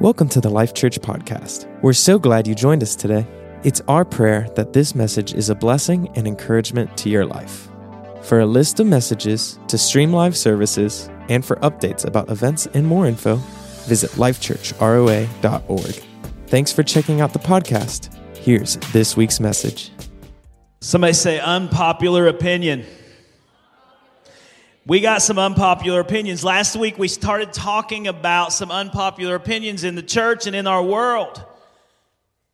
Welcome to the Life Church Podcast. We're so glad you joined us today. It's our prayer that this message is a blessing and encouragement to your life. For a list of messages, to stream live services, and for updates about events and more info, visit lifechurchroa.org. Thanks for checking out the podcast. Here's this week's message. Somebody say unpopular opinion. We got some unpopular opinions. Last week we started talking about some unpopular opinions in the church and in our world.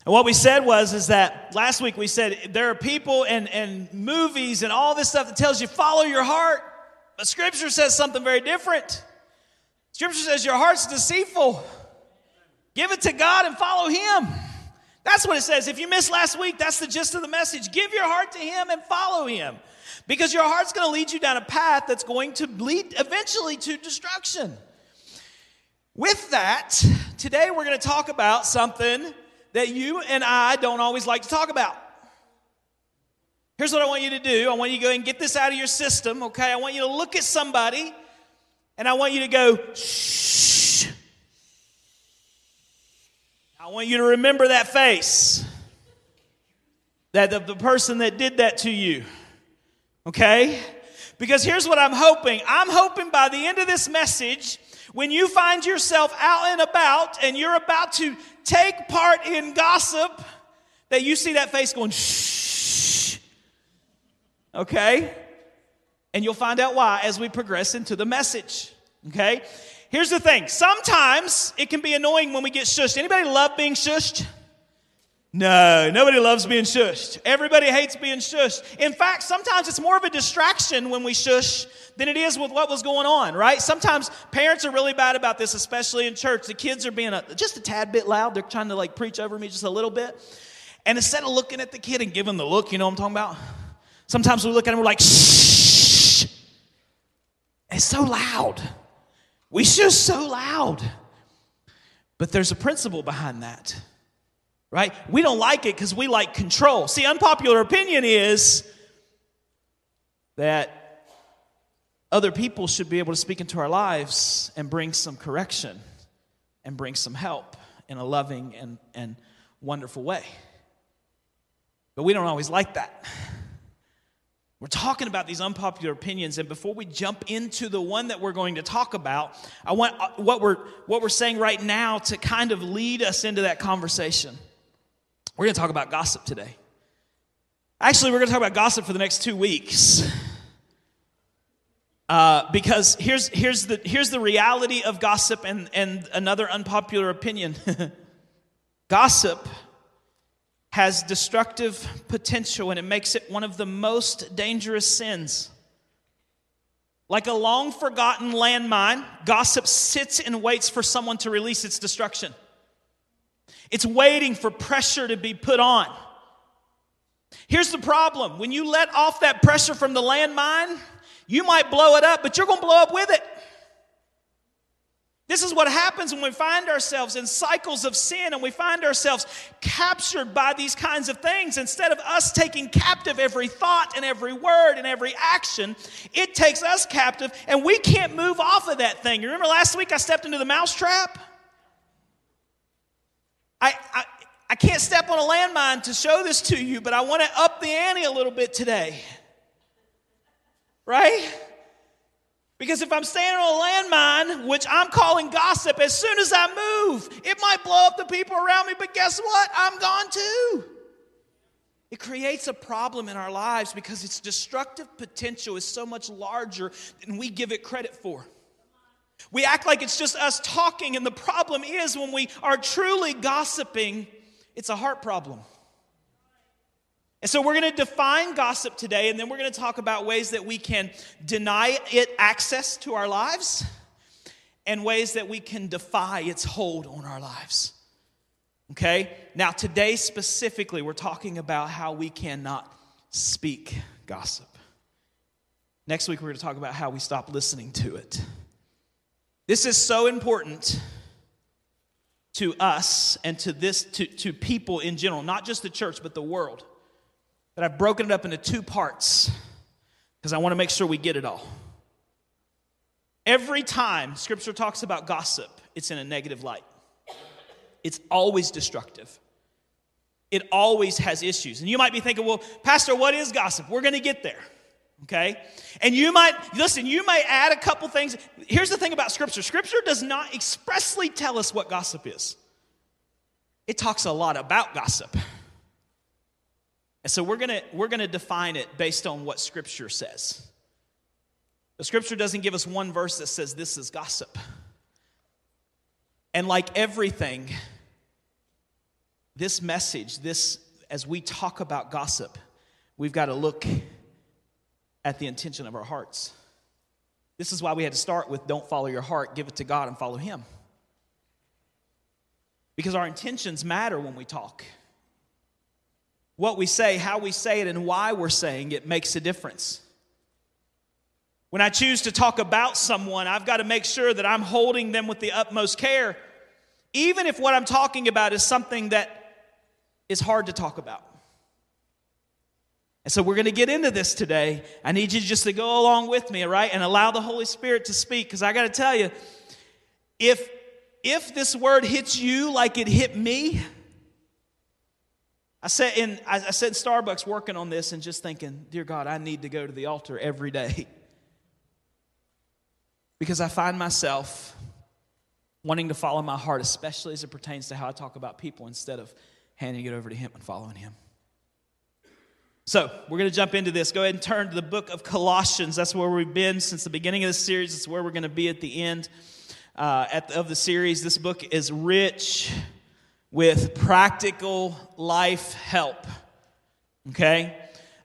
And what we said was is that last week we said there are people and, and movies and all this stuff that tells you follow your heart. But scripture says something very different. Scripture says your heart's deceitful. Give it to God and follow him. That's what it says. If you missed last week, that's the gist of the message. Give your heart to him and follow him. Because your heart's going to lead you down a path that's going to lead eventually to destruction. With that, today we're going to talk about something that you and I don't always like to talk about. Here's what I want you to do I want you to go and get this out of your system, okay? I want you to look at somebody and I want you to go, shh. I want you to remember that face. That the, the person that did that to you. Okay? Because here's what I'm hoping I'm hoping by the end of this message, when you find yourself out and about and you're about to take part in gossip, that you see that face going, shh. Okay? And you'll find out why as we progress into the message. Okay? Here's the thing. Sometimes it can be annoying when we get shushed. Anybody love being shushed? No, nobody loves being shushed. Everybody hates being shushed. In fact, sometimes it's more of a distraction when we shush than it is with what was going on, right? Sometimes parents are really bad about this, especially in church. The kids are being a, just a tad bit loud. They're trying to like preach over me just a little bit. And instead of looking at the kid and giving the look, you know what I'm talking about? Sometimes we look at him, we're like, shh. It's so loud. We shush so loud. But there's a principle behind that right? We don't like it because we like control. See, unpopular opinion is that other people should be able to speak into our lives and bring some correction and bring some help in a loving and, and wonderful way. But we don't always like that. We're talking about these unpopular opinions, and before we jump into the one that we're going to talk about, I want uh, what we're, what we're saying right now to kind of lead us into that conversation. We're going to talk about gossip today. Actually, we're going to talk about gossip for the next two weeks. Uh, because here's, here's, the, here's the reality of gossip and, and another unpopular opinion gossip has destructive potential and it makes it one of the most dangerous sins. Like a long forgotten landmine, gossip sits and waits for someone to release its destruction. It's waiting for pressure to be put on. Here's the problem when you let off that pressure from the landmine, you might blow it up, but you're going to blow up with it. This is what happens when we find ourselves in cycles of sin and we find ourselves captured by these kinds of things. Instead of us taking captive every thought and every word and every action, it takes us captive and we can't move off of that thing. You remember last week I stepped into the mousetrap? I, I, I can't step on a landmine to show this to you, but I want to up the ante a little bit today. Right? Because if I'm standing on a landmine, which I'm calling gossip, as soon as I move, it might blow up the people around me, but guess what? I'm gone too. It creates a problem in our lives because its destructive potential is so much larger than we give it credit for. We act like it's just us talking, and the problem is when we are truly gossiping, it's a heart problem. And so we're going to define gossip today, and then we're going to talk about ways that we can deny it access to our lives and ways that we can defy its hold on our lives. Okay? Now, today specifically, we're talking about how we cannot speak gossip. Next week, we're going to talk about how we stop listening to it. This is so important to us and to this to, to people in general, not just the church, but the world. That I've broken it up into two parts because I want to make sure we get it all. Every time scripture talks about gossip, it's in a negative light. it's always destructive. It always has issues. And you might be thinking, well, Pastor, what is gossip? We're going to get there. Okay? And you might, listen, you might add a couple things. Here's the thing about Scripture Scripture does not expressly tell us what gossip is, it talks a lot about gossip. And so we're to we're to define it based on what Scripture says. The Scripture doesn't give us one verse that says this is gossip. And like everything, this message, this as we talk about gossip, we've got to look at the intention of our hearts. This is why we had to start with don't follow your heart, give it to God and follow Him. Because our intentions matter when we talk. What we say, how we say it, and why we're saying it makes a difference. When I choose to talk about someone, I've got to make sure that I'm holding them with the utmost care, even if what I'm talking about is something that is hard to talk about. And so we're going to get into this today. I need you just to go along with me, all right, and allow the Holy Spirit to speak because I got to tell you, if if this word hits you like it hit me, I sat in I, I sat in Starbucks working on this and just thinking, dear God, I need to go to the altar every day. Because I find myself wanting to follow my heart, especially as it pertains to how I talk about people instead of handing it over to Him and following Him. So, we're going to jump into this. Go ahead and turn to the book of Colossians. That's where we've been since the beginning of the series. It's where we're going to be at the end uh, at the, of the series. This book is rich with practical life help. Okay?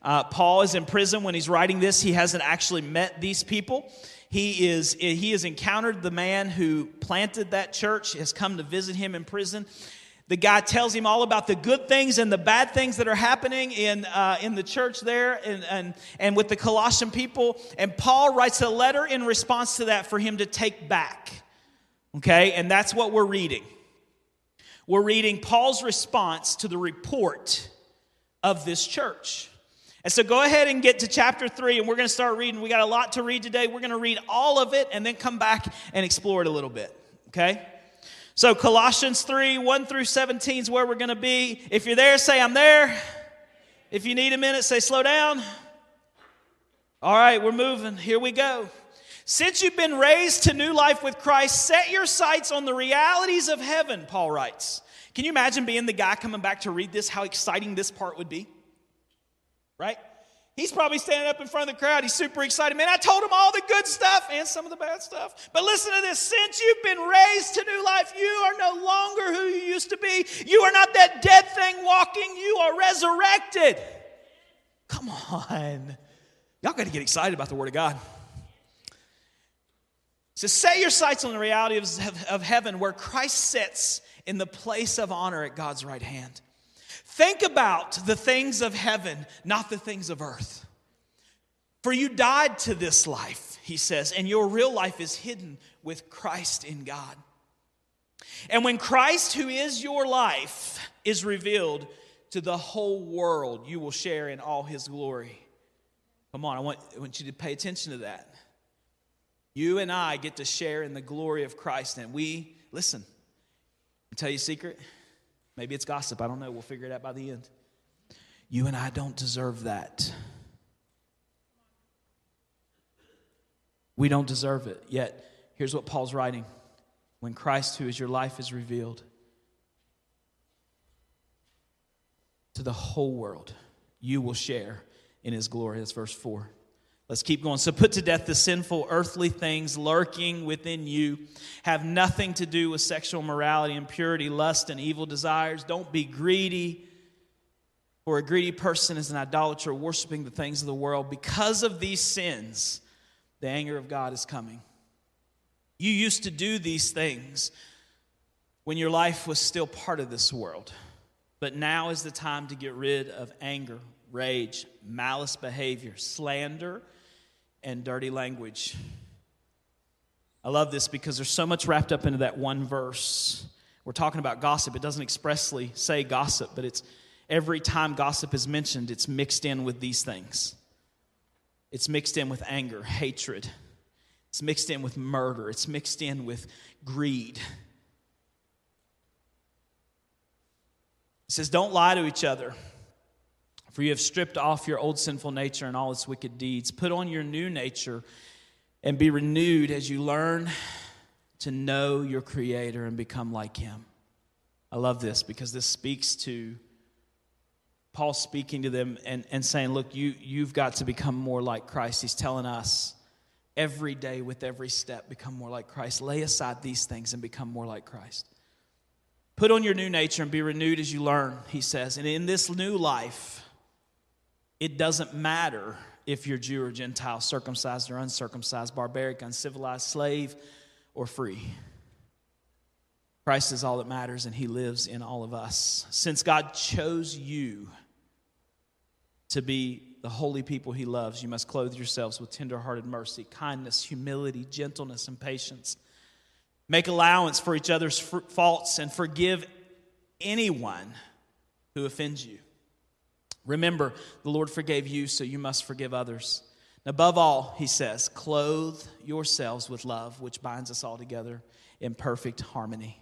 Uh, Paul is in prison when he's writing this. He hasn't actually met these people. He is he has encountered the man who planted that church, has come to visit him in prison. The guy tells him all about the good things and the bad things that are happening in, uh, in the church there and, and, and with the Colossian people. And Paul writes a letter in response to that for him to take back. Okay, and that's what we're reading. We're reading Paul's response to the report of this church. And so go ahead and get to chapter 3, and we're going to start reading. We got a lot to read today. We're going to read all of it and then come back and explore it a little bit. Okay? So Colossians 3, 1 through 17 is where we're going to be. If you're there, say, I'm there. If you need a minute, say, slow down. All right, we're moving. Here we go. Since you've been raised to new life with Christ, set your sights on the realities of heaven, Paul writes. Can you imagine being the guy coming back to read this, how exciting this part would be? right? He's probably standing up in front of the crowd. He's super excited. Man, I told him all the good stuff and some of the bad stuff. But listen to this since you've been raised to new life, you are no longer who you used to be. You are not that dead thing walking, you are resurrected. Come on. Y'all got to get excited about the Word of God. So set your sights on the reality of, of heaven where Christ sits in the place of honor at God's right hand. Think about the things of heaven, not the things of earth. For you died to this life, he says, and your real life is hidden with Christ in God. And when Christ, who is your life, is revealed to the whole world, you will share in all his glory. Come on, I want, I want you to pay attention to that. You and I get to share in the glory of Christ, and we, listen, I'll tell you a secret Maybe it's gossip. I don't know. We'll figure it out by the end. You and I don't deserve that. We don't deserve it. Yet, here's what Paul's writing When Christ, who is your life, is revealed to the whole world, you will share in his glory. That's verse 4. Let's keep going. So put to death the sinful earthly things lurking within you. Have nothing to do with sexual morality, impurity, lust, and evil desires. Don't be greedy. For a greedy person is an idolater, worshiping the things of the world. Because of these sins, the anger of God is coming. You used to do these things when your life was still part of this world. But now is the time to get rid of anger, rage, malice behavior, slander and dirty language. I love this because there's so much wrapped up into that one verse. We're talking about gossip. It doesn't expressly say gossip, but it's every time gossip is mentioned, it's mixed in with these things. It's mixed in with anger, hatred. It's mixed in with murder. It's mixed in with greed. It says, Don't lie to each other, for you have stripped off your old sinful nature and all its wicked deeds. Put on your new nature and be renewed as you learn to know your Creator and become like Him. I love this because this speaks to Paul speaking to them and, and saying, Look, you, you've got to become more like Christ. He's telling us every day with every step, become more like Christ. Lay aside these things and become more like Christ. Put on your new nature and be renewed as you learn, he says. And in this new life, it doesn't matter if you're Jew or Gentile, circumcised or uncircumcised, barbaric, uncivilized, slave, or free. Christ is all that matters, and He lives in all of us. Since God chose you to be the holy people He loves, you must clothe yourselves with tenderhearted mercy, kindness, humility, gentleness, and patience. Make allowance for each other's faults and forgive anyone who offends you. Remember, the Lord forgave you, so you must forgive others. Above all, he says, clothe yourselves with love, which binds us all together in perfect harmony.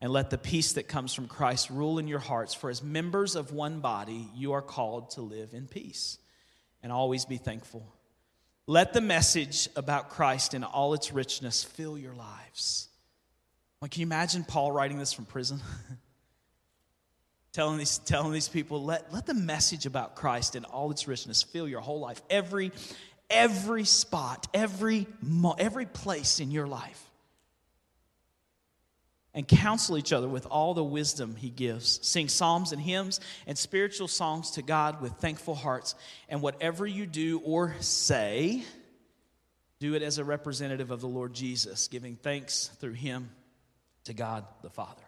And let the peace that comes from Christ rule in your hearts, for as members of one body, you are called to live in peace and always be thankful. Let the message about Christ in all its richness fill your lives. Like, can you imagine Paul writing this from prison? telling, these, telling these people, let, let the message about Christ in all its richness fill your whole life. Every, every spot, every, every place in your life. And counsel each other with all the wisdom he gives. Sing psalms and hymns and spiritual songs to God with thankful hearts. And whatever you do or say, do it as a representative of the Lord Jesus, giving thanks through him to God the Father.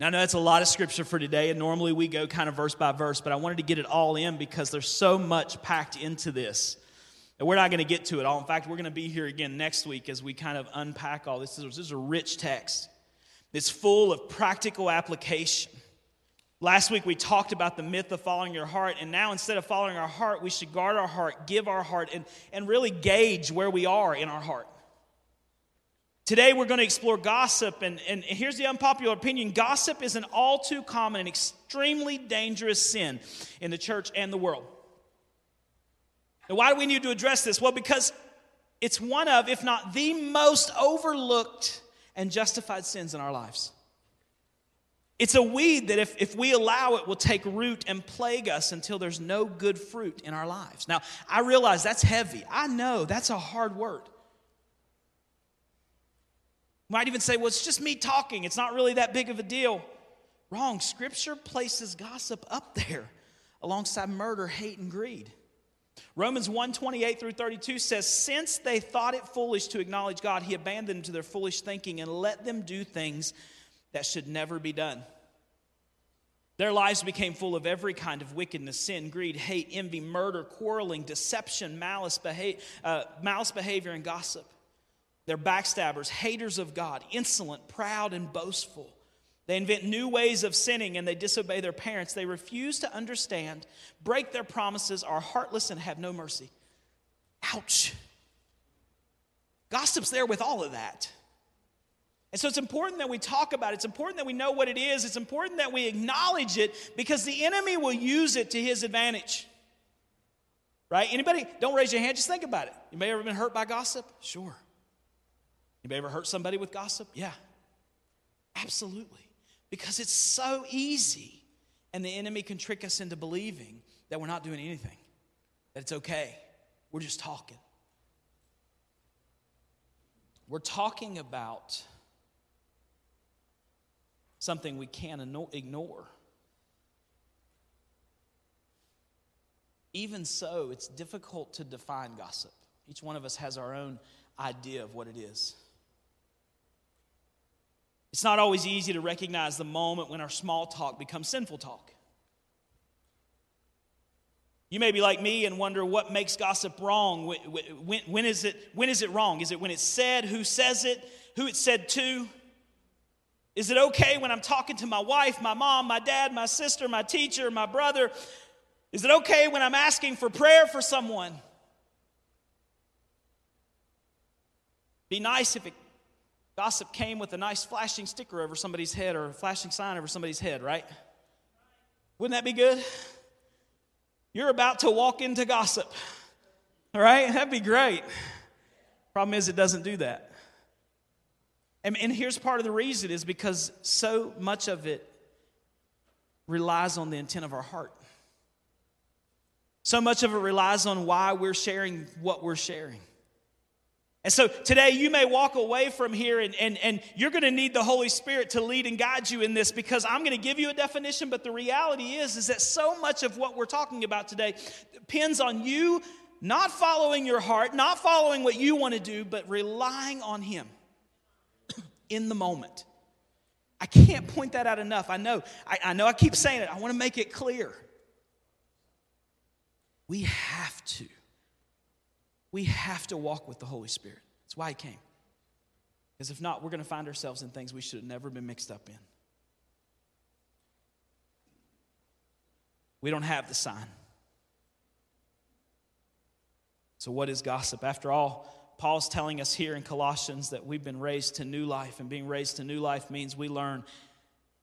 Now, I know that's a lot of scripture for today, and normally we go kind of verse by verse, but I wanted to get it all in because there's so much packed into this. And we're not going to get to it all. In fact, we're going to be here again next week as we kind of unpack all this. This is a rich text, it's full of practical application. Last week we talked about the myth of following your heart, and now instead of following our heart, we should guard our heart, give our heart, and, and really gauge where we are in our heart. Today, we're going to explore gossip, and, and here's the unpopular opinion gossip is an all too common and extremely dangerous sin in the church and the world. Now, why do we need to address this? Well, because it's one of, if not the most overlooked and justified sins in our lives. It's a weed that, if, if we allow it, will take root and plague us until there's no good fruit in our lives. Now, I realize that's heavy. I know that's a hard word. Might even say, well, it's just me talking. It's not really that big of a deal. Wrong. Scripture places gossip up there alongside murder, hate, and greed. Romans 1 28 through 32 says, Since they thought it foolish to acknowledge God, he abandoned them to their foolish thinking and let them do things that should never be done. Their lives became full of every kind of wickedness, sin, greed, hate, envy, murder, quarreling, deception, malice, beha- uh, malice behavior, and gossip. They're backstabbers, haters of God, insolent, proud, and boastful. They invent new ways of sinning and they disobey their parents. They refuse to understand, break their promises, are heartless, and have no mercy. Ouch. Gossip's there with all of that. And so it's important that we talk about it. It's important that we know what it is. It's important that we acknowledge it because the enemy will use it to his advantage. Right? Anybody? Don't raise your hand, just think about it. You may have ever been hurt by gossip? Sure. Anybody ever hurt somebody with gossip? Yeah. Absolutely. Because it's so easy. And the enemy can trick us into believing that we're not doing anything, that it's okay. We're just talking. We're talking about something we can't ignore. Even so, it's difficult to define gossip. Each one of us has our own idea of what it is. It's not always easy to recognize the moment when our small talk becomes sinful talk. You may be like me and wonder what makes gossip wrong. When, when, is it, when is it wrong? Is it when it's said, who says it, who it's said to? Is it okay when I'm talking to my wife, my mom, my dad, my sister, my teacher, my brother? Is it okay when I'm asking for prayer for someone? Be nice if it Gossip came with a nice flashing sticker over somebody's head or a flashing sign over somebody's head, right? Wouldn't that be good? You're about to walk into gossip. All right? That'd be great. Problem is, it doesn't do that. And, and here's part of the reason is because so much of it relies on the intent of our heart. So much of it relies on why we're sharing what we're sharing. And so today you may walk away from here and, and, and you're going to need the Holy Spirit to lead and guide you in this because I'm going to give you a definition, but the reality is, is that so much of what we're talking about today depends on you not following your heart, not following what you want to do, but relying on Him in the moment. I can't point that out enough. I know, I, I know I keep saying it. I want to make it clear. We have to we have to walk with the Holy Spirit. That's why He came. Because if not, we're going to find ourselves in things we should have never been mixed up in. We don't have the sign. So, what is gossip? After all, Paul's telling us here in Colossians that we've been raised to new life, and being raised to new life means we learn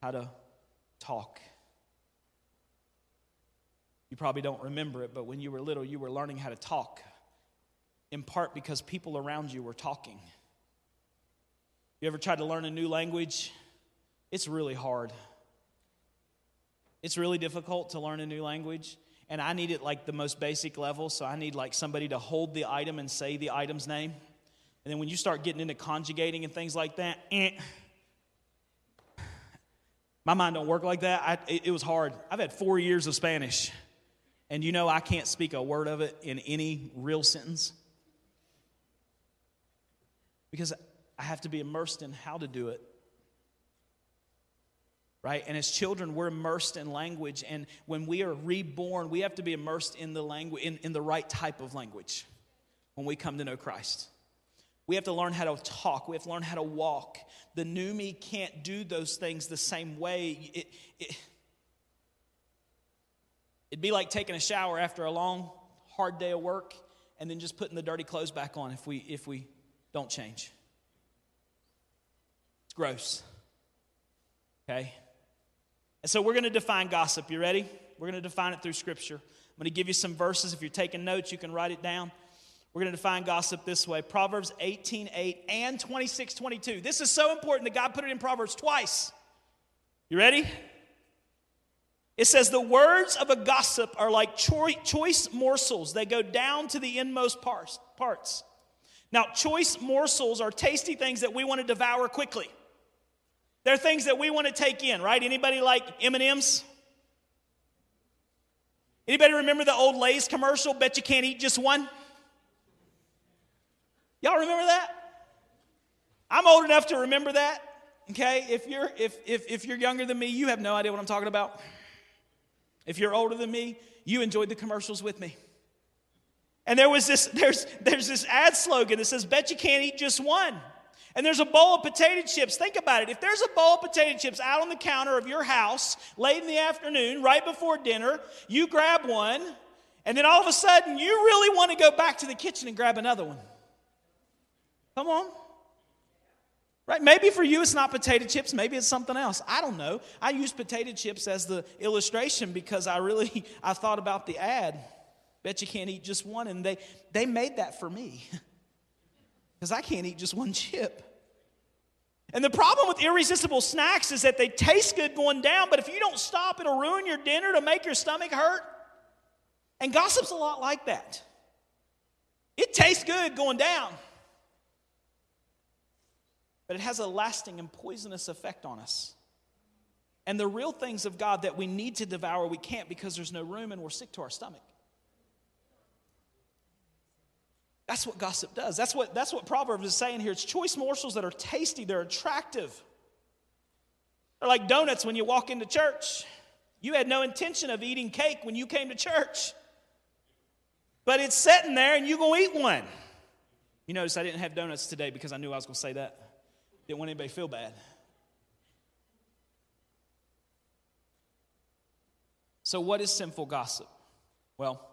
how to talk. You probably don't remember it, but when you were little, you were learning how to talk in part because people around you were talking. You ever tried to learn a new language? It's really hard. It's really difficult to learn a new language. And I need it like the most basic level. So I need like somebody to hold the item and say the item's name. And then when you start getting into conjugating and things like that, eh, my mind don't work like that. I, it, it was hard. I've had four years of Spanish. And you know I can't speak a word of it in any real sentence because I have to be immersed in how to do it. Right? And as children, we're immersed in language. And when we are reborn, we have to be immersed in the language, in, in the right type of language when we come to know Christ. We have to learn how to talk. We have to learn how to walk. The new me can't do those things the same way. It, it, it'd be like taking a shower after a long, hard day of work and then just putting the dirty clothes back on if we, if we don't change. It's gross. Okay? And so we're going to define gossip. You ready? We're going to define it through Scripture. I'm going to give you some verses. If you're taking notes, you can write it down. We're going to define gossip this way Proverbs 18 8 and 26 22. This is so important that God put it in Proverbs twice. You ready? It says, The words of a gossip are like choice morsels, they go down to the inmost parts. Now, choice morsels are tasty things that we want to devour quickly. They're things that we want to take in, right? Anybody like M&Ms? Anybody remember the old Lay's commercial, bet you can't eat just one? Y'all remember that? I'm old enough to remember that. Okay? If you're if if if you're younger than me, you have no idea what I'm talking about. If you're older than me, you enjoyed the commercials with me. And there was this, there's, there's this ad slogan that says, Bet you can't eat just one. And there's a bowl of potato chips. Think about it. If there's a bowl of potato chips out on the counter of your house late in the afternoon, right before dinner, you grab one, and then all of a sudden you really want to go back to the kitchen and grab another one. Come on. Right? Maybe for you it's not potato chips, maybe it's something else. I don't know. I use potato chips as the illustration because I really I thought about the ad. Bet you can't eat just one. And they, they made that for me because I can't eat just one chip. And the problem with irresistible snacks is that they taste good going down, but if you don't stop, it'll ruin your dinner to make your stomach hurt. And gossip's a lot like that. It tastes good going down, but it has a lasting and poisonous effect on us. And the real things of God that we need to devour, we can't because there's no room and we're sick to our stomach. That's what gossip does. That's what, that's what Proverbs is saying here. It's choice morsels that are tasty, they're attractive. They're like donuts when you walk into church. You had no intention of eating cake when you came to church, but it's sitting there and you're going to eat one. You notice I didn't have donuts today because I knew I was going to say that. Didn't want anybody to feel bad. So, what is sinful gossip? Well,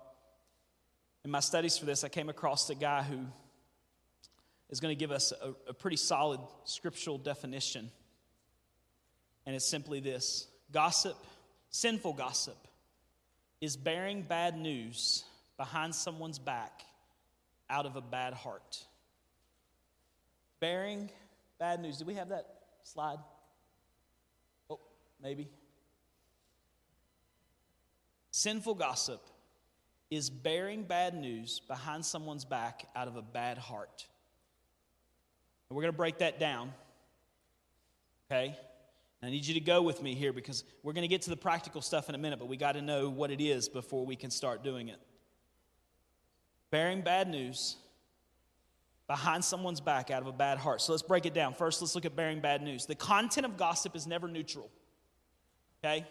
in my studies for this, I came across a guy who is going to give us a, a pretty solid scriptural definition. And it's simply this gossip Sinful gossip is bearing bad news behind someone's back out of a bad heart. Bearing bad news. Do we have that slide? Oh, maybe. Sinful gossip is bearing bad news behind someone's back out of a bad heart. And we're going to break that down. Okay? I need you to go with me here because we're going to get to the practical stuff in a minute, but we got to know what it is before we can start doing it. Bearing bad news behind someone's back out of a bad heart. So let's break it down. First, let's look at bearing bad news. The content of gossip is never neutral. Okay?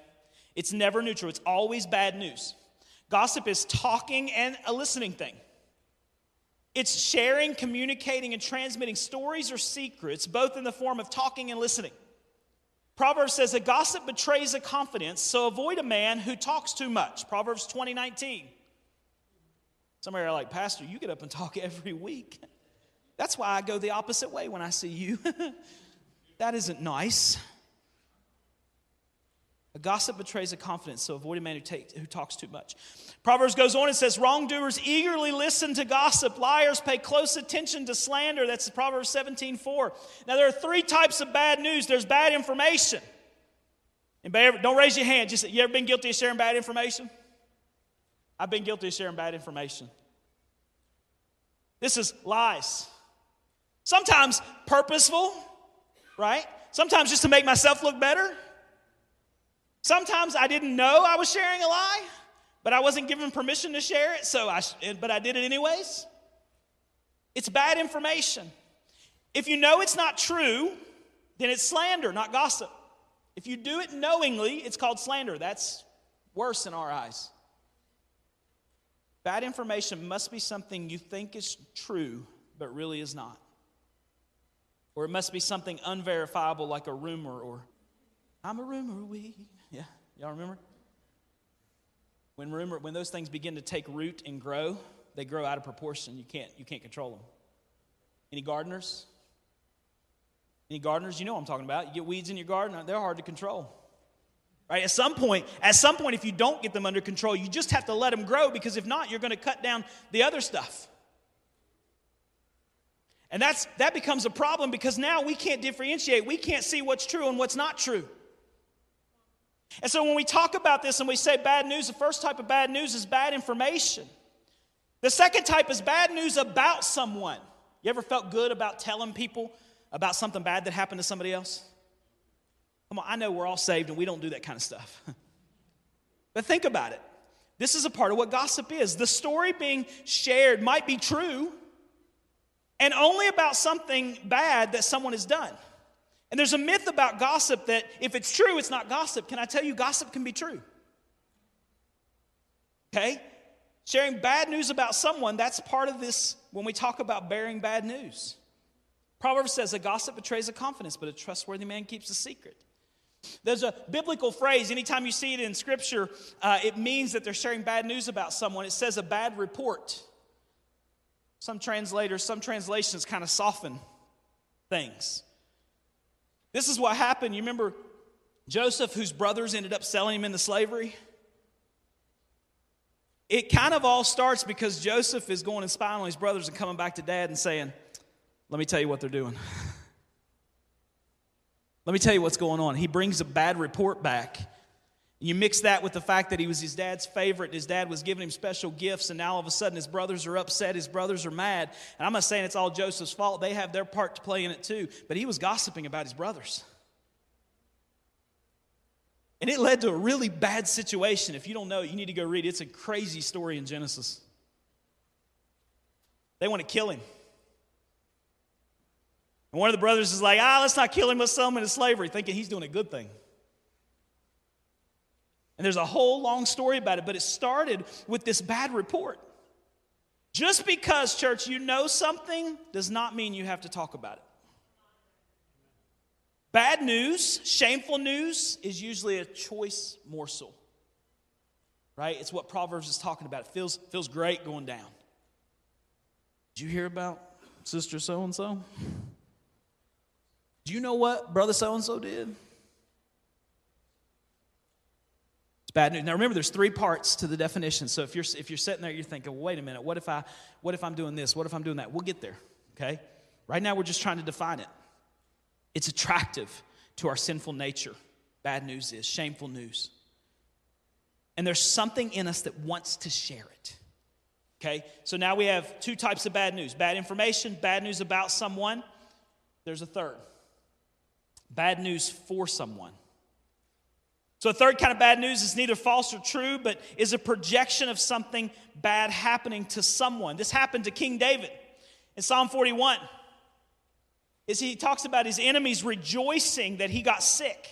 It's never neutral, it's always bad news. Gossip is talking and a listening thing. It's sharing, communicating, and transmitting stories or secrets, both in the form of talking and listening. Proverbs says a gossip betrays a confidence, so avoid a man who talks too much. Proverbs 20, 19. Some of you are like, Pastor, you get up and talk every week. That's why I go the opposite way when I see you. that isn't nice. A gossip betrays a confidence, so avoid a man who, take, who talks too much. Proverbs goes on and says, Wrongdoers eagerly listen to gossip. Liars pay close attention to slander. That's Proverbs 17 4. Now, there are three types of bad news there's bad information. Anybody don't raise your hand. Just, you ever been guilty of sharing bad information? I've been guilty of sharing bad information. This is lies. Sometimes purposeful, right? Sometimes just to make myself look better. Sometimes I didn't know I was sharing a lie, but I wasn't given permission to share it, so I, but I did it anyways. It's bad information. If you know it's not true, then it's slander, not gossip. If you do it knowingly, it's called slander. That's worse in our eyes. Bad information must be something you think is true, but really is not. Or it must be something unverifiable like a rumor or I'm a rumor weed. Yeah, y'all remember? When rumor, when those things begin to take root and grow, they grow out of proportion. You can't, you can't control them. Any gardeners? Any gardeners? You know what I'm talking about. You get weeds in your garden, they're hard to control. Right? At some point, at some point, if you don't get them under control, you just have to let them grow because if not, you're going to cut down the other stuff. And that's that becomes a problem because now we can't differentiate. We can't see what's true and what's not true. And so when we talk about this and we say bad news, the first type of bad news is bad information. The second type is bad news about someone. You ever felt good about telling people about something bad that happened to somebody else? Come on, I know we're all saved and we don't do that kind of stuff. but think about it. This is a part of what gossip is. The story being shared might be true, and only about something bad that someone has done. And there's a myth about gossip that if it's true, it's not gossip. Can I tell you, gossip can be true? Okay? Sharing bad news about someone, that's part of this when we talk about bearing bad news. Proverbs says a gossip betrays a confidence, but a trustworthy man keeps a secret. There's a biblical phrase, anytime you see it in Scripture, uh, it means that they're sharing bad news about someone. It says a bad report. Some translators, some translations kind of soften things. This is what happened. You remember Joseph, whose brothers ended up selling him into slavery? It kind of all starts because Joseph is going and spying on his brothers and coming back to dad and saying, Let me tell you what they're doing. Let me tell you what's going on. He brings a bad report back. You mix that with the fact that he was his dad's favorite, his dad was giving him special gifts, and now all of a sudden his brothers are upset, his brothers are mad. And I'm not saying it's all Joseph's fault, they have their part to play in it too, but he was gossiping about his brothers. And it led to a really bad situation. If you don't know, you need to go read it. It's a crazy story in Genesis. They want to kill him. And one of the brothers is like, ah, let's not kill him, let's sell him into slavery, thinking he's doing a good thing. And there's a whole long story about it, but it started with this bad report. Just because, church, you know something does not mean you have to talk about it. Bad news, shameful news, is usually a choice morsel. Right? It's what Proverbs is talking about. It feels, feels great going down. Did you hear about sister so and so? Do you know what brother so and so did? Bad news. Now remember, there's three parts to the definition. So if you're if you're sitting there, you're thinking, well, wait a minute, what if I what if I'm doing this? What if I'm doing that? We'll get there. Okay? Right now we're just trying to define it. It's attractive to our sinful nature. Bad news is shameful news. And there's something in us that wants to share it. Okay? So now we have two types of bad news bad information, bad news about someone. There's a third bad news for someone. So, a third kind of bad news is neither false or true, but is a projection of something bad happening to someone. This happened to King David in Psalm 41. Is he talks about his enemies rejoicing that he got sick.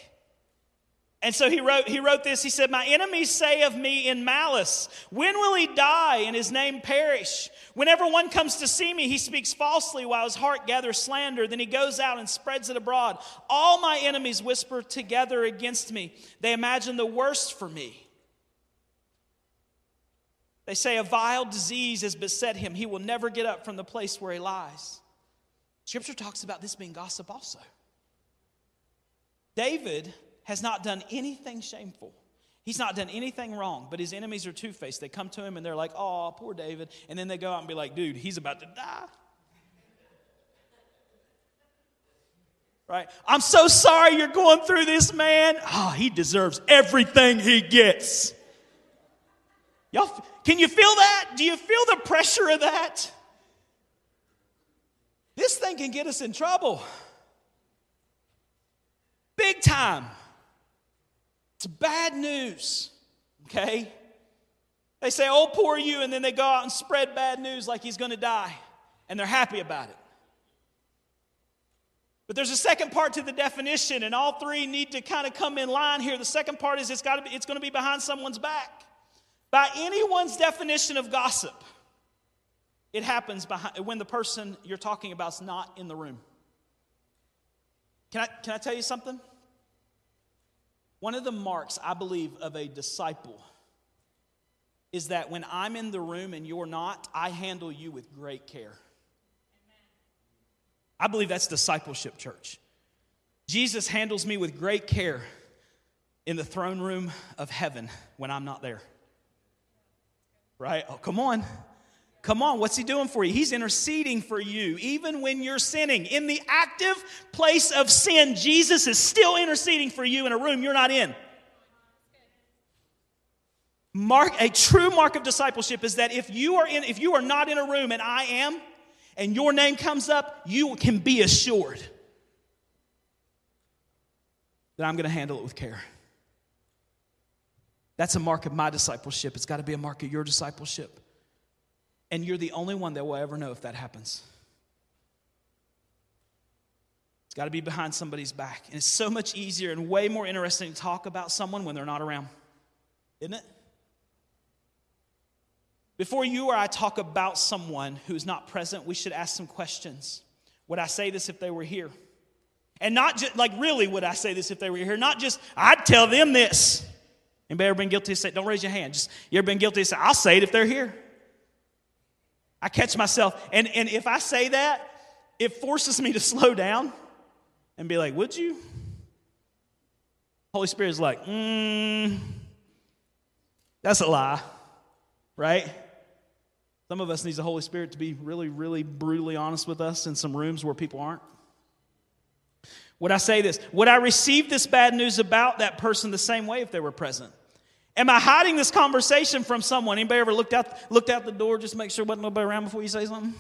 And so he wrote, he wrote this. He said, My enemies say of me in malice, When will he die and his name perish? Whenever one comes to see me, he speaks falsely while his heart gathers slander. Then he goes out and spreads it abroad. All my enemies whisper together against me. They imagine the worst for me. They say, A vile disease has beset him. He will never get up from the place where he lies. Scripture talks about this being gossip also. David has not done anything shameful. He's not done anything wrong, but his enemies are two faced. They come to him and they're like, oh, poor David. And then they go out and be like, dude, he's about to die. Right? I'm so sorry you're going through this, man. Oh, he deserves everything he gets. Y'all, can you feel that? Do you feel the pressure of that? This thing can get us in trouble. Big time. It's bad news, okay? They say, oh, poor you, and then they go out and spread bad news like he's gonna die, and they're happy about it. But there's a second part to the definition, and all three need to kind of come in line here. The second part is it's got to be, it's to be behind someone's back. By anyone's definition of gossip, it happens behind, when the person you're talking about is not in the room. Can I, can I tell you something? One of the marks, I believe, of a disciple is that when I'm in the room and you're not, I handle you with great care. I believe that's discipleship, church. Jesus handles me with great care in the throne room of heaven when I'm not there. Right? Oh, come on. Come on, what's he doing for you? He's interceding for you, even when you're sinning. In the active place of sin, Jesus is still interceding for you in a room you're not in. Mark, a true mark of discipleship is that if you are in, if you are not in a room and I am, and your name comes up, you can be assured that I'm going to handle it with care. That's a mark of my discipleship. It's got to be a mark of your discipleship. And you're the only one that will ever know if that happens. It's got to be behind somebody's back. And it's so much easier and way more interesting to talk about someone when they're not around, isn't it? Before you or I talk about someone who's not present, we should ask some questions. Would I say this if they were here? And not just, like, really, would I say this if they were here? Not just, I'd tell them this. Anybody ever been guilty of saying, don't raise your hand. Just, you ever been guilty of saying, I'll say it if they're here? I catch myself, and, and if I say that, it forces me to slow down and be like, Would you? Holy Spirit is like, mm, That's a lie, right? Some of us needs the Holy Spirit to be really, really brutally honest with us in some rooms where people aren't. Would I say this? Would I receive this bad news about that person the same way if they were present? Am I hiding this conversation from someone? Anybody ever looked out, looked out the door just make sure wasn't nobody around before you say something?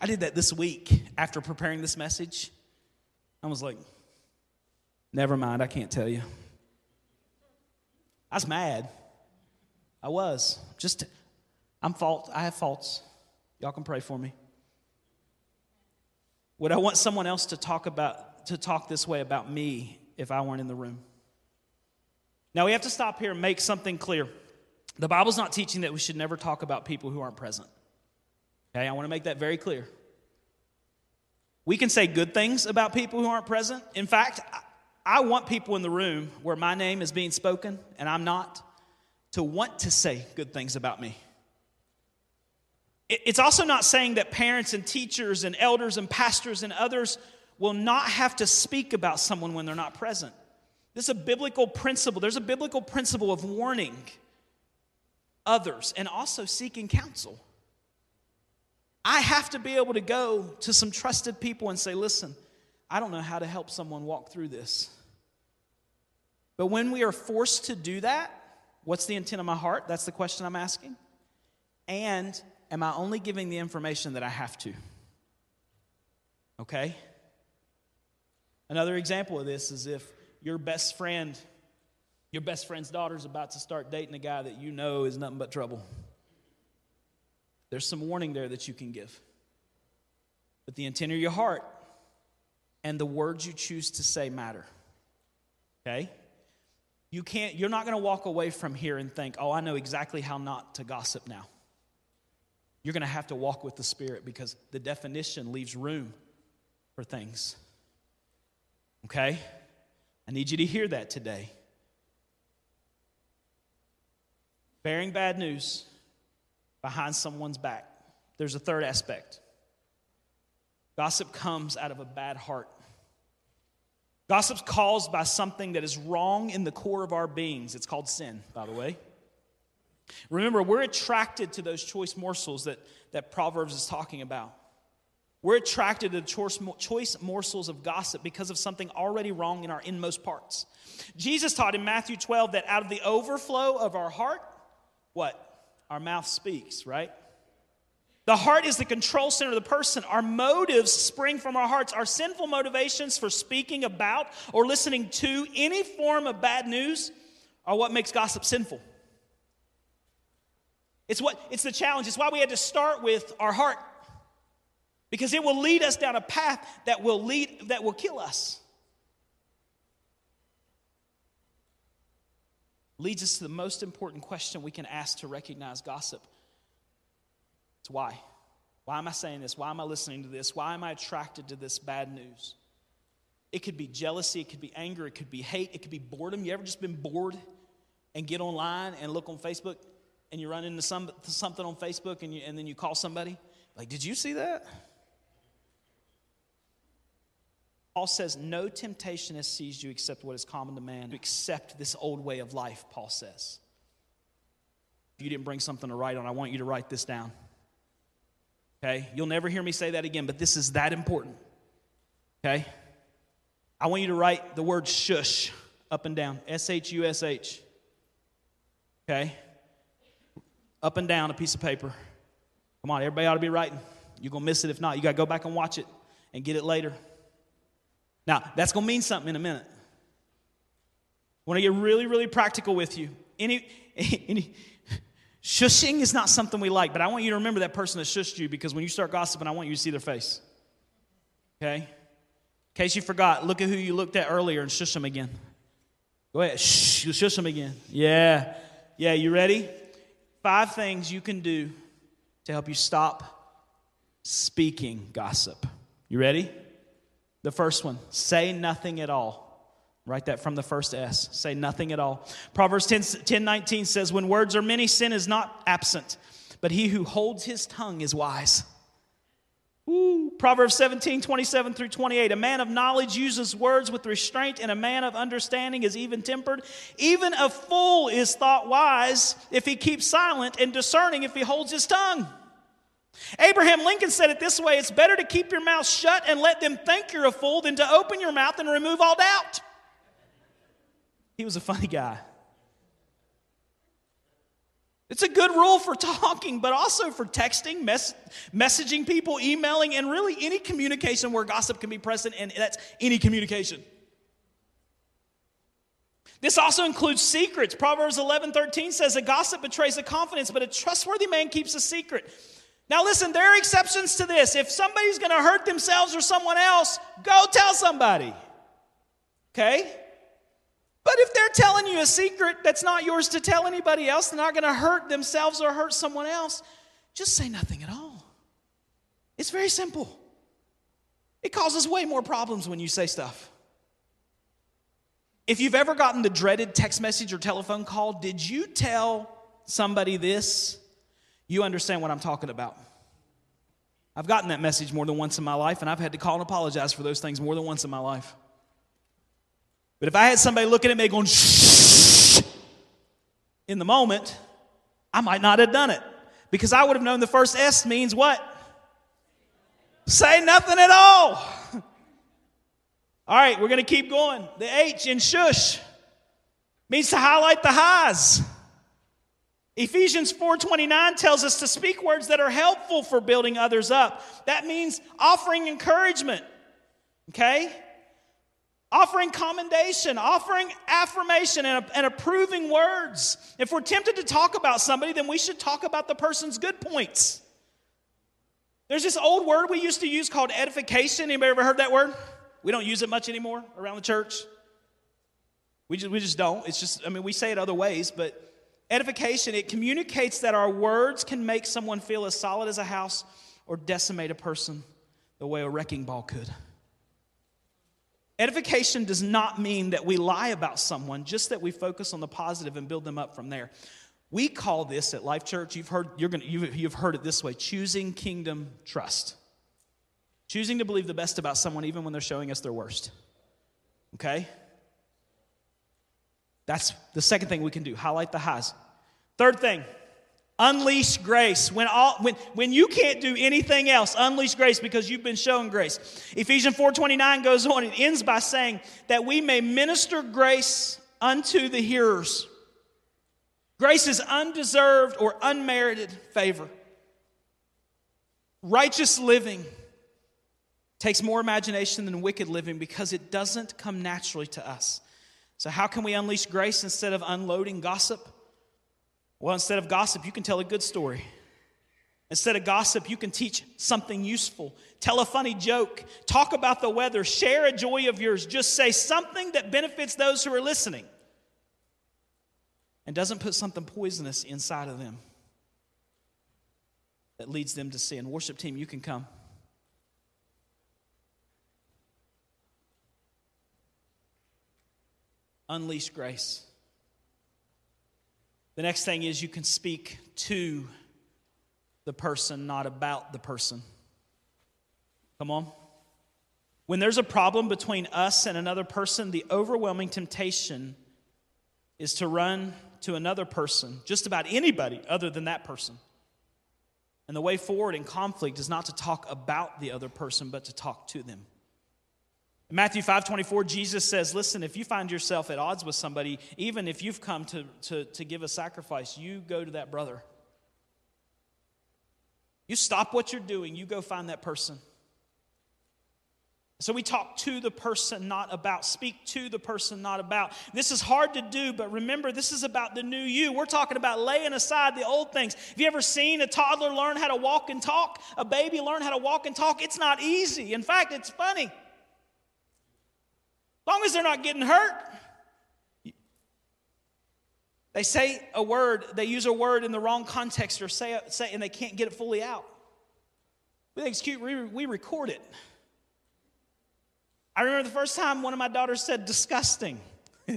I did that this week after preparing this message. I was like, never mind, I can't tell you. I was mad. I was. Just, I'm fault. I have faults. Y'all can pray for me. Would I want someone else to talk about, to talk this way about me if I weren't in the room? Now we have to stop here and make something clear. The Bible's not teaching that we should never talk about people who aren't present. Okay, I want to make that very clear. We can say good things about people who aren't present. In fact, I want people in the room where my name is being spoken and I'm not to want to say good things about me. It's also not saying that parents and teachers and elders and pastors and others will not have to speak about someone when they're not present. This is a biblical principle. There's a biblical principle of warning others and also seeking counsel. I have to be able to go to some trusted people and say, listen, I don't know how to help someone walk through this. But when we are forced to do that, what's the intent of my heart? That's the question I'm asking. And am I only giving the information that I have to? Okay? Another example of this is if your best friend, your best friend's daughter is about to start dating a guy that you know is nothing but trouble. There's some warning there that you can give. But the intent of your heart and the words you choose to say matter. Okay? You can't, you're not going to walk away from here and think, oh, I know exactly how not to gossip now. You're going to have to walk with the Spirit because the definition leaves room for things. Okay? I need you to hear that today. Bearing bad news behind someone's back. There's a third aspect. Gossip comes out of a bad heart. Gossip's caused by something that is wrong in the core of our beings. It's called sin, by the way. Remember, we're attracted to those choice morsels that, that Proverbs is talking about. We're attracted to choice, morsels of gossip because of something already wrong in our inmost parts. Jesus taught in Matthew 12 that out of the overflow of our heart, what? Our mouth speaks, right? The heart is the control center of the person. Our motives spring from our hearts. Our sinful motivations for speaking about or listening to any form of bad news are what makes gossip sinful. It's what it's the challenge. It's why we had to start with our heart because it will lead us down a path that will lead that will kill us. Leads us to the most important question we can ask to recognize gossip. It's why. Why am i saying this? Why am i listening to this? Why am i attracted to this bad news? It could be jealousy it could be anger it could be hate it could be boredom. You ever just been bored and get online and look on facebook and you run into some, something on facebook and, you, and then you call somebody? Like did you see that Paul says, No temptation has seized you except what is common to man. To accept this old way of life, Paul says. If you didn't bring something to write on, I want you to write this down. Okay? You'll never hear me say that again, but this is that important. Okay? I want you to write the word shush up and down S H U S H. Okay? Up and down a piece of paper. Come on, everybody ought to be writing. You're going to miss it if not. You got to go back and watch it and get it later. Now, that's going to mean something in a minute. I want to get really, really practical with you. Any, any, shushing is not something we like, but I want you to remember that person that shushed you because when you start gossiping, I want you to see their face. Okay? In case you forgot, look at who you looked at earlier and shush them again. Go ahead, shush them again. Yeah. Yeah, you ready? Five things you can do to help you stop speaking gossip. You ready? The first one, say nothing at all. Write that from the first S. Say nothing at all. Proverbs 10, 10 19 says, When words are many, sin is not absent, but he who holds his tongue is wise. Ooh. Proverbs 17, 27 through 28. A man of knowledge uses words with restraint, and a man of understanding is even tempered. Even a fool is thought wise if he keeps silent, and discerning if he holds his tongue. Abraham Lincoln said it this way it's better to keep your mouth shut and let them think you're a fool than to open your mouth and remove all doubt. He was a funny guy. It's a good rule for talking, but also for texting, mess, messaging people, emailing, and really any communication where gossip can be present, and that's any communication. This also includes secrets. Proverbs 11 13 says, A gossip betrays a confidence, but a trustworthy man keeps a secret. Now, listen, there are exceptions to this. If somebody's going to hurt themselves or someone else, go tell somebody. Okay? But if they're telling you a secret that's not yours to tell anybody else, they're not going to hurt themselves or hurt someone else, just say nothing at all. It's very simple. It causes way more problems when you say stuff. If you've ever gotten the dreaded text message or telephone call, did you tell somebody this? You understand what I'm talking about. I've gotten that message more than once in my life, and I've had to call and apologize for those things more than once in my life. But if I had somebody looking at me going, shh, in the moment, I might not have done it because I would have known the first S means what? Say nothing at all. All right, we're going to keep going. The H in shush means to highlight the highs. Ephesians 4:29 tells us to speak words that are helpful for building others up. That means offering encouragement. Okay? Offering commendation, offering affirmation, and, and approving words. If we're tempted to talk about somebody, then we should talk about the person's good points. There's this old word we used to use called edification. Anybody ever heard that word? We don't use it much anymore around the church. We just, we just don't. It's just, I mean, we say it other ways, but edification, it communicates that our words can make someone feel as solid as a house or decimate a person the way a wrecking ball could. Edification does not mean that we lie about someone, just that we focus on the positive and build them up from there. We call this at Life Church, you've heard, you're gonna, you've, you've heard it this way choosing kingdom trust. Choosing to believe the best about someone even when they're showing us their worst. Okay? That's the second thing we can do highlight the highs. Third thing, Unleash grace. When, all, when, when you can't do anything else, unleash grace because you've been shown grace. Ephesians 4.29 goes on and ends by saying that we may minister grace unto the hearers. Grace is undeserved or unmerited favor. Righteous living takes more imagination than wicked living because it doesn't come naturally to us. So, how can we unleash grace instead of unloading gossip? Well, instead of gossip, you can tell a good story. Instead of gossip, you can teach something useful. Tell a funny joke. Talk about the weather. Share a joy of yours. Just say something that benefits those who are listening and doesn't put something poisonous inside of them that leads them to sin. Worship team, you can come. Unleash grace. The next thing is you can speak to the person, not about the person. Come on. When there's a problem between us and another person, the overwhelming temptation is to run to another person, just about anybody other than that person. And the way forward in conflict is not to talk about the other person, but to talk to them. Matthew 5 24, Jesus says, Listen, if you find yourself at odds with somebody, even if you've come to, to, to give a sacrifice, you go to that brother. You stop what you're doing, you go find that person. So we talk to the person, not about. Speak to the person, not about. This is hard to do, but remember, this is about the new you. We're talking about laying aside the old things. Have you ever seen a toddler learn how to walk and talk? A baby learn how to walk and talk? It's not easy. In fact, it's funny. Long as they're not getting hurt. They say a word, they use a word in the wrong context or say, say and they can't get it fully out. We think it's cute, we, we record it. I remember the first time one of my daughters said disgusting.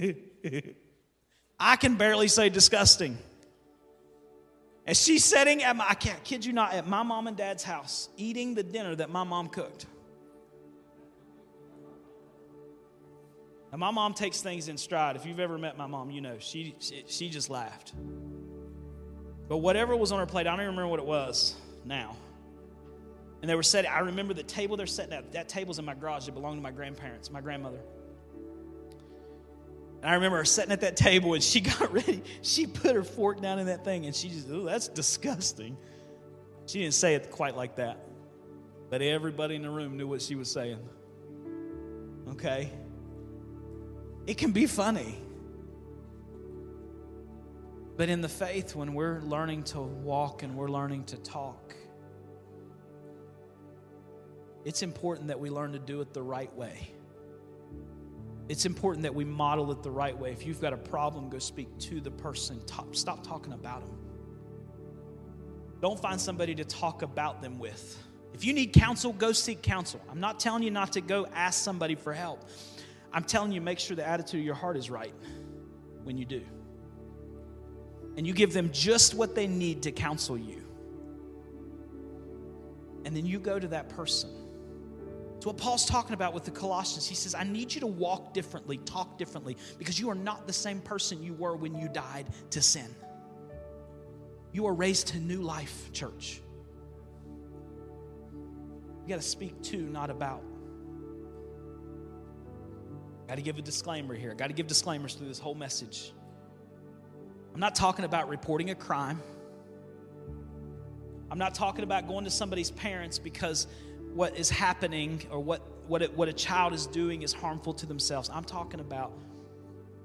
I can barely say disgusting. And she's sitting at my, I can't kid you not, at my mom and dad's house, eating the dinner that my mom cooked. And my mom takes things in stride. If you've ever met my mom, you know she, she, she just laughed. But whatever was on her plate, I don't even remember what it was now. And they were setting, I remember the table they're setting at. That table's in my garage. It belonged to my grandparents, my grandmother. And I remember her sitting at that table and she got ready. She put her fork down in that thing and she just, oh, that's disgusting. She didn't say it quite like that. But everybody in the room knew what she was saying. Okay? It can be funny. But in the faith, when we're learning to walk and we're learning to talk, it's important that we learn to do it the right way. It's important that we model it the right way. If you've got a problem, go speak to the person. Talk, stop talking about them. Don't find somebody to talk about them with. If you need counsel, go seek counsel. I'm not telling you not to go ask somebody for help. I'm telling you, make sure the attitude of your heart is right when you do. And you give them just what they need to counsel you. And then you go to that person. It's what Paul's talking about with the Colossians. He says, I need you to walk differently, talk differently, because you are not the same person you were when you died to sin. You are raised to new life, church. You got to speak to, not about. Got to give a disclaimer here. Got to give disclaimers through this whole message. I'm not talking about reporting a crime. I'm not talking about going to somebody's parents because what is happening or what, what, it, what a child is doing is harmful to themselves. I'm talking about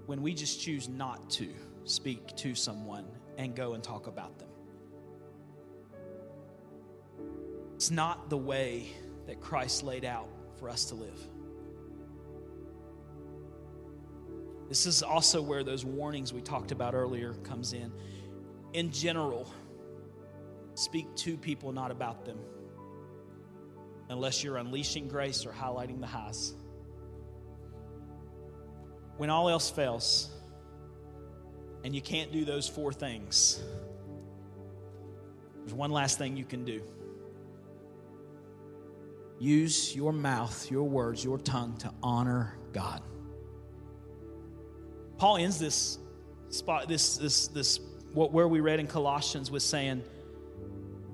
when we just choose not to speak to someone and go and talk about them. It's not the way that Christ laid out for us to live. This is also where those warnings we talked about earlier comes in. In general, speak to people, not about them, unless you're unleashing grace or highlighting the highs. When all else fails, and you can't do those four things, there's one last thing you can do. Use your mouth, your words, your tongue to honor God. Paul ends this spot, this, this, this, what where we read in Colossians with saying,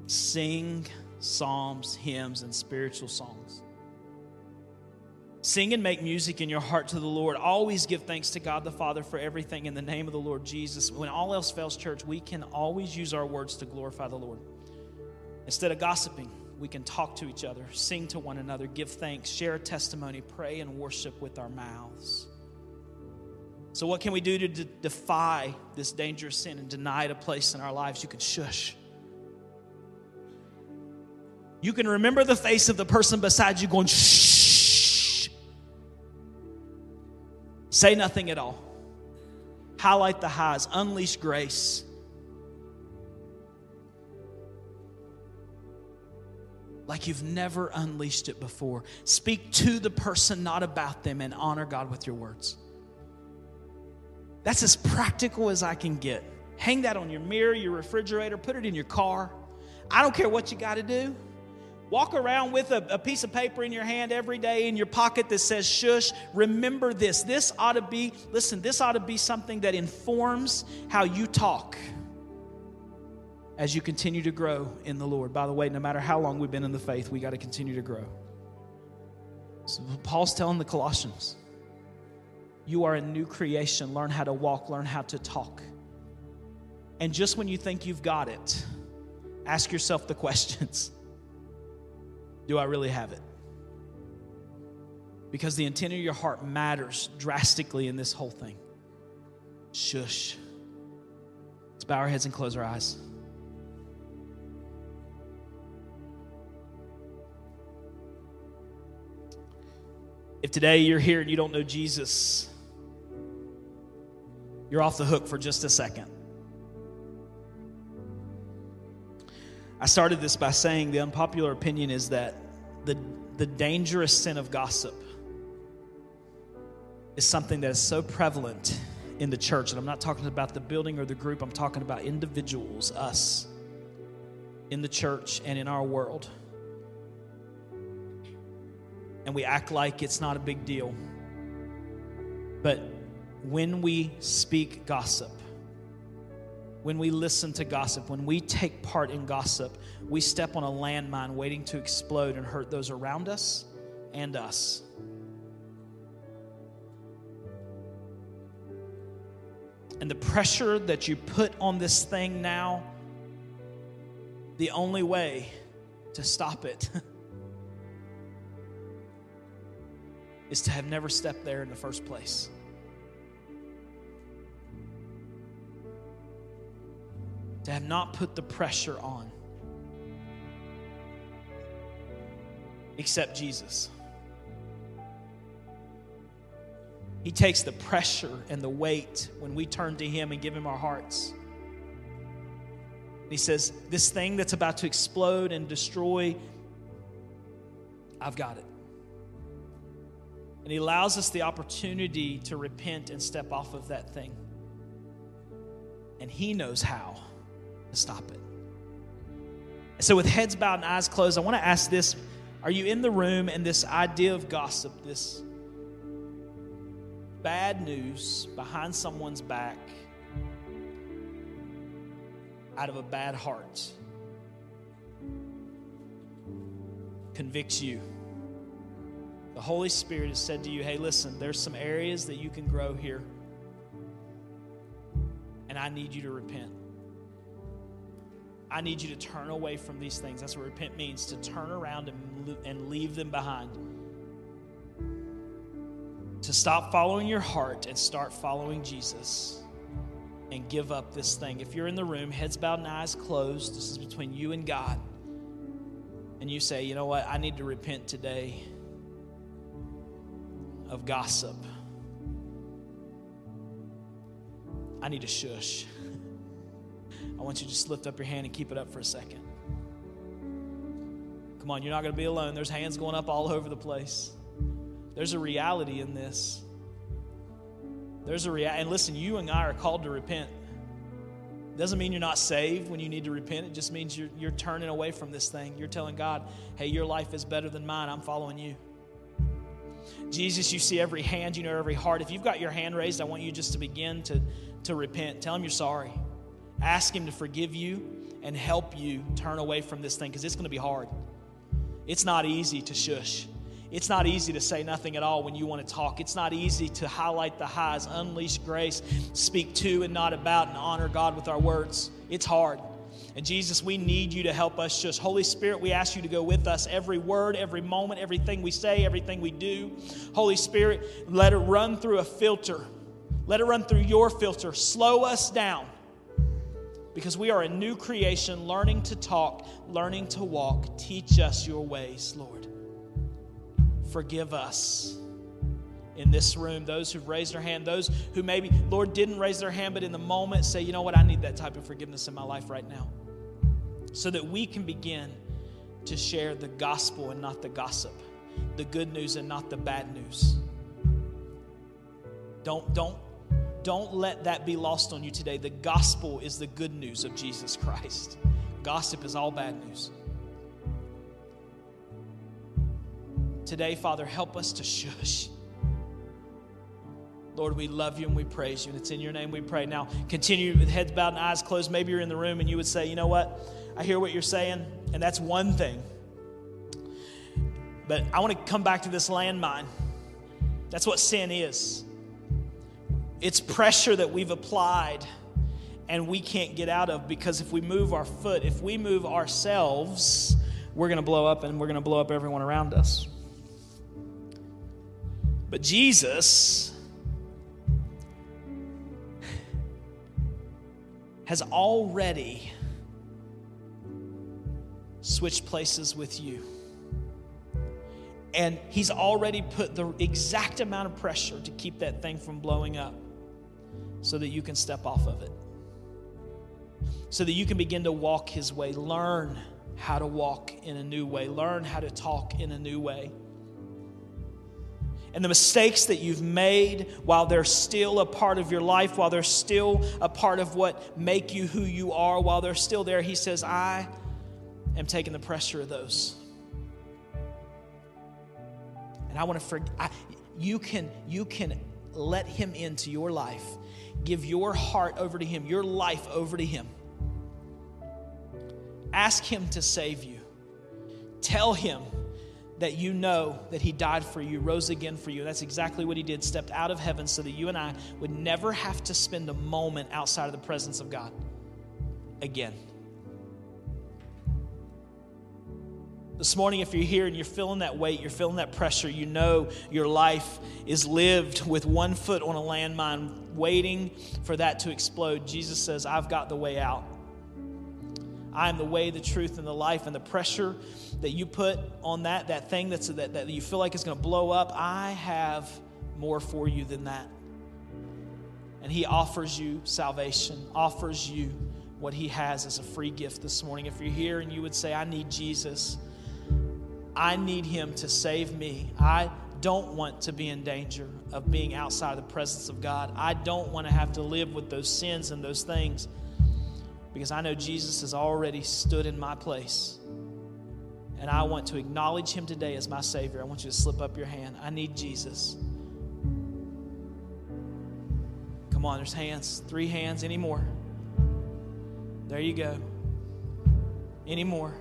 sing psalms, hymns, and spiritual songs. Sing and make music in your heart to the Lord. Always give thanks to God the Father for everything in the name of the Lord Jesus. When all else fails, church, we can always use our words to glorify the Lord. Instead of gossiping, we can talk to each other, sing to one another, give thanks, share a testimony, pray, and worship with our mouths. So, what can we do to d- defy this dangerous sin and deny it a place in our lives? You can shush. You can remember the face of the person beside you going, shh. Say nothing at all. Highlight the highs, unleash grace. Like you've never unleashed it before. Speak to the person, not about them, and honor God with your words. That's as practical as I can get. Hang that on your mirror, your refrigerator, put it in your car. I don't care what you got to do. Walk around with a, a, piece of paper in your hand every day in your pocket that says shush. Remember this. This ought to be, listen, this ought to be something that informs how you talk as you continue to grow in the Lord. By the way, no matter how long we've been in the faith, we got to continue to grow. So Paul's telling the Colossians you are a new creation. Learn how to walk, learn how to talk. And just when you think you've got it, ask yourself the questions Do I really have it? Because the intent of your heart matters drastically in this whole thing. Shush. Let's bow our heads and close our eyes. If today you're here and you don't know Jesus, you're off the hook for just a second. I started this by saying the unpopular opinion is that the, the dangerous sin of gossip is something that is so prevalent in the church. And I'm not talking about the building or the group, I'm talking about individuals, us, in the church and in our world. And we act like it's not a big deal. But when we speak gossip, when we listen to gossip, when we take part in gossip, we step on a landmine waiting to explode and hurt those around us and us. And the pressure that you put on this thing now, the only way to stop it is to have never stepped there in the first place. To have not put the pressure on except Jesus. He takes the pressure and the weight when we turn to Him and give Him our hearts. He says, This thing that's about to explode and destroy, I've got it. And He allows us the opportunity to repent and step off of that thing. And He knows how to stop it. So, with heads bowed and eyes closed, I want to ask this Are you in the room and this idea of gossip, this bad news behind someone's back out of a bad heart convicts you? The Holy Spirit has said to you, hey, listen, there's some areas that you can grow here, and I need you to repent. I need you to turn away from these things. That's what repent means to turn around and, and leave them behind. To stop following your heart and start following Jesus and give up this thing. If you're in the room, heads bowed and eyes closed, this is between you and God, and you say, you know what, I need to repent today of gossip. I need to shush. I want you to just lift up your hand and keep it up for a second. Come on, you're not going to be alone. There's hands going up all over the place. There's a reality in this. There's a reality. And listen, you and I are called to repent. Doesn't mean you're not saved when you need to repent. It just means you're, you're turning away from this thing. You're telling God, hey, your life is better than mine. I'm following you. Jesus, you see every hand, you know every heart. If you've got your hand raised, I want you just to begin to, to repent. Tell him you're sorry. Ask him to forgive you and help you turn away from this thing because it's going to be hard. It's not easy to shush. It's not easy to say nothing at all when you want to talk. It's not easy to highlight the highs, unleash grace, speak to and not about, and honor God with our words. It's hard. And Jesus, we need you to help us just. Holy Spirit, we ask you to go with us every word, every moment, everything we say, everything we do. Holy Spirit, let it run through a filter. Let it run through your filter. Slow us down because we are a new creation, learning to talk, learning to walk. Teach us your ways, Lord. Forgive us in this room, those who've raised their hand, those who maybe, Lord, didn't raise their hand, but in the moment say, you know what, I need that type of forgiveness in my life right now so that we can begin to share the gospel and not the gossip, the good news and not the bad news. Don't, don't, don't let that be lost on you today. The gospel is the good news of Jesus Christ. Gossip is all bad news. Today, Father, help us to shush. Lord, we love you and we praise you, and it's in your name we pray. Now, continue with heads bowed and eyes closed. Maybe you're in the room and you would say, you know what? I hear what you're saying, and that's one thing. But I want to come back to this landmine. That's what sin is it's pressure that we've applied and we can't get out of because if we move our foot, if we move ourselves, we're going to blow up and we're going to blow up everyone around us. But Jesus has already switched places with you. And he's already put the exact amount of pressure to keep that thing from blowing up so that you can step off of it. So that you can begin to walk his way, learn how to walk in a new way, learn how to talk in a new way and the mistakes that you've made while they're still a part of your life, while they're still a part of what make you who you are, while they're still there, he says, I am taking the pressure of those. And I want to forget, you can, you can let him into your life. Give your heart over to him, your life over to him. Ask him to save you. Tell him that you know that he died for you, rose again for you. That's exactly what he did, stepped out of heaven so that you and I would never have to spend a moment outside of the presence of God again. This morning, if you're here and you're feeling that weight, you're feeling that pressure, you know your life is lived with one foot on a landmine, waiting for that to explode. Jesus says, I've got the way out. I am the way, the truth, and the life. And the pressure that you put on that, that thing that's, that, that you feel like is going to blow up, I have more for you than that. And He offers you salvation, offers you what He has as a free gift this morning. If you're here and you would say, I need Jesus, I need Him to save me. I don't want to be in danger of being outside the presence of God. I don't want to have to live with those sins and those things because I know Jesus has already stood in my place and I want to acknowledge him today as my Savior, I want you to slip up your hand. I need Jesus. Come on, there's hands. Three hands. Any more? There you go. Any more?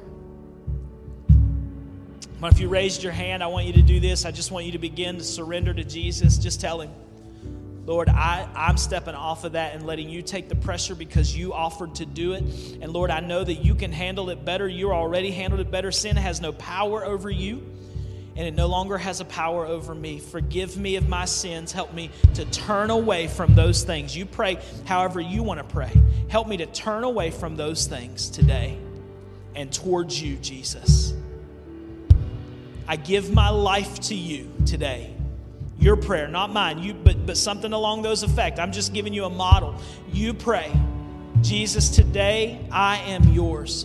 But if you raised your hand, I want you to do this. I just want you to begin to surrender to Jesus. Just tell him, Lord, I, I'm stepping off of that and letting you take the pressure because you offered to do it. And Lord, I know that you can handle it better. You already handled it better. Sin has no power over you, and it no longer has a power over me. Forgive me of my sins. Help me to turn away from those things. You pray however you want to pray. Help me to turn away from those things today and towards you, Jesus. I give my life to you today. Your prayer, not mine, you, but, but something along those effect. I'm just giving you a model. You pray, Jesus, today I am yours.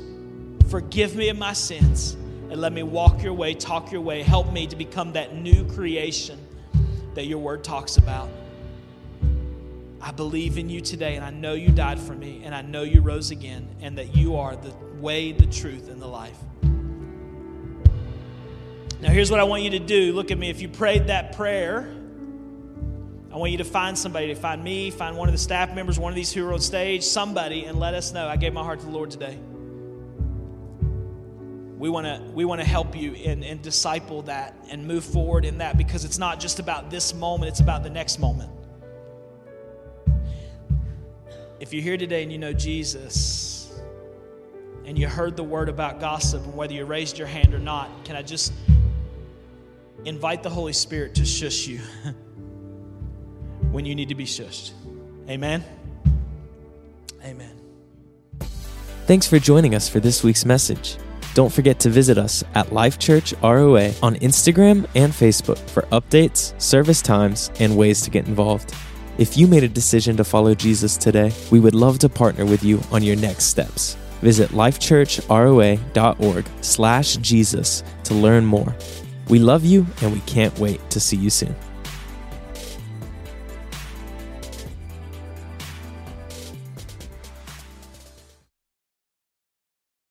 Forgive me of my sins and let me walk your way, talk your way. Help me to become that new creation that your word talks about. I believe in you today, and I know you died for me, and I know you rose again, and that you are the way, the truth, and the life. Now, here's what I want you to do. Look at me. If you prayed that prayer, I want you to find somebody, to find me, find one of the staff members, one of these who are on stage, somebody, and let us know I gave my heart to the Lord today. We want to we want to help you and, and disciple that and move forward in that because it's not just about this moment, it's about the next moment. If you're here today and you know Jesus and you heard the word about gossip, and whether you raised your hand or not, can I just invite the Holy Spirit to shush you when you need to be shushed. Amen. Amen. Thanks for joining us for this week's message. Don't forget to visit us at Life Church ROA on Instagram and Facebook for updates, service times, and ways to get involved. If you made a decision to follow Jesus today, we would love to partner with you on your next steps. Visit lifechurchroa.org slash Jesus to learn more. We love you and we can't wait to see you soon.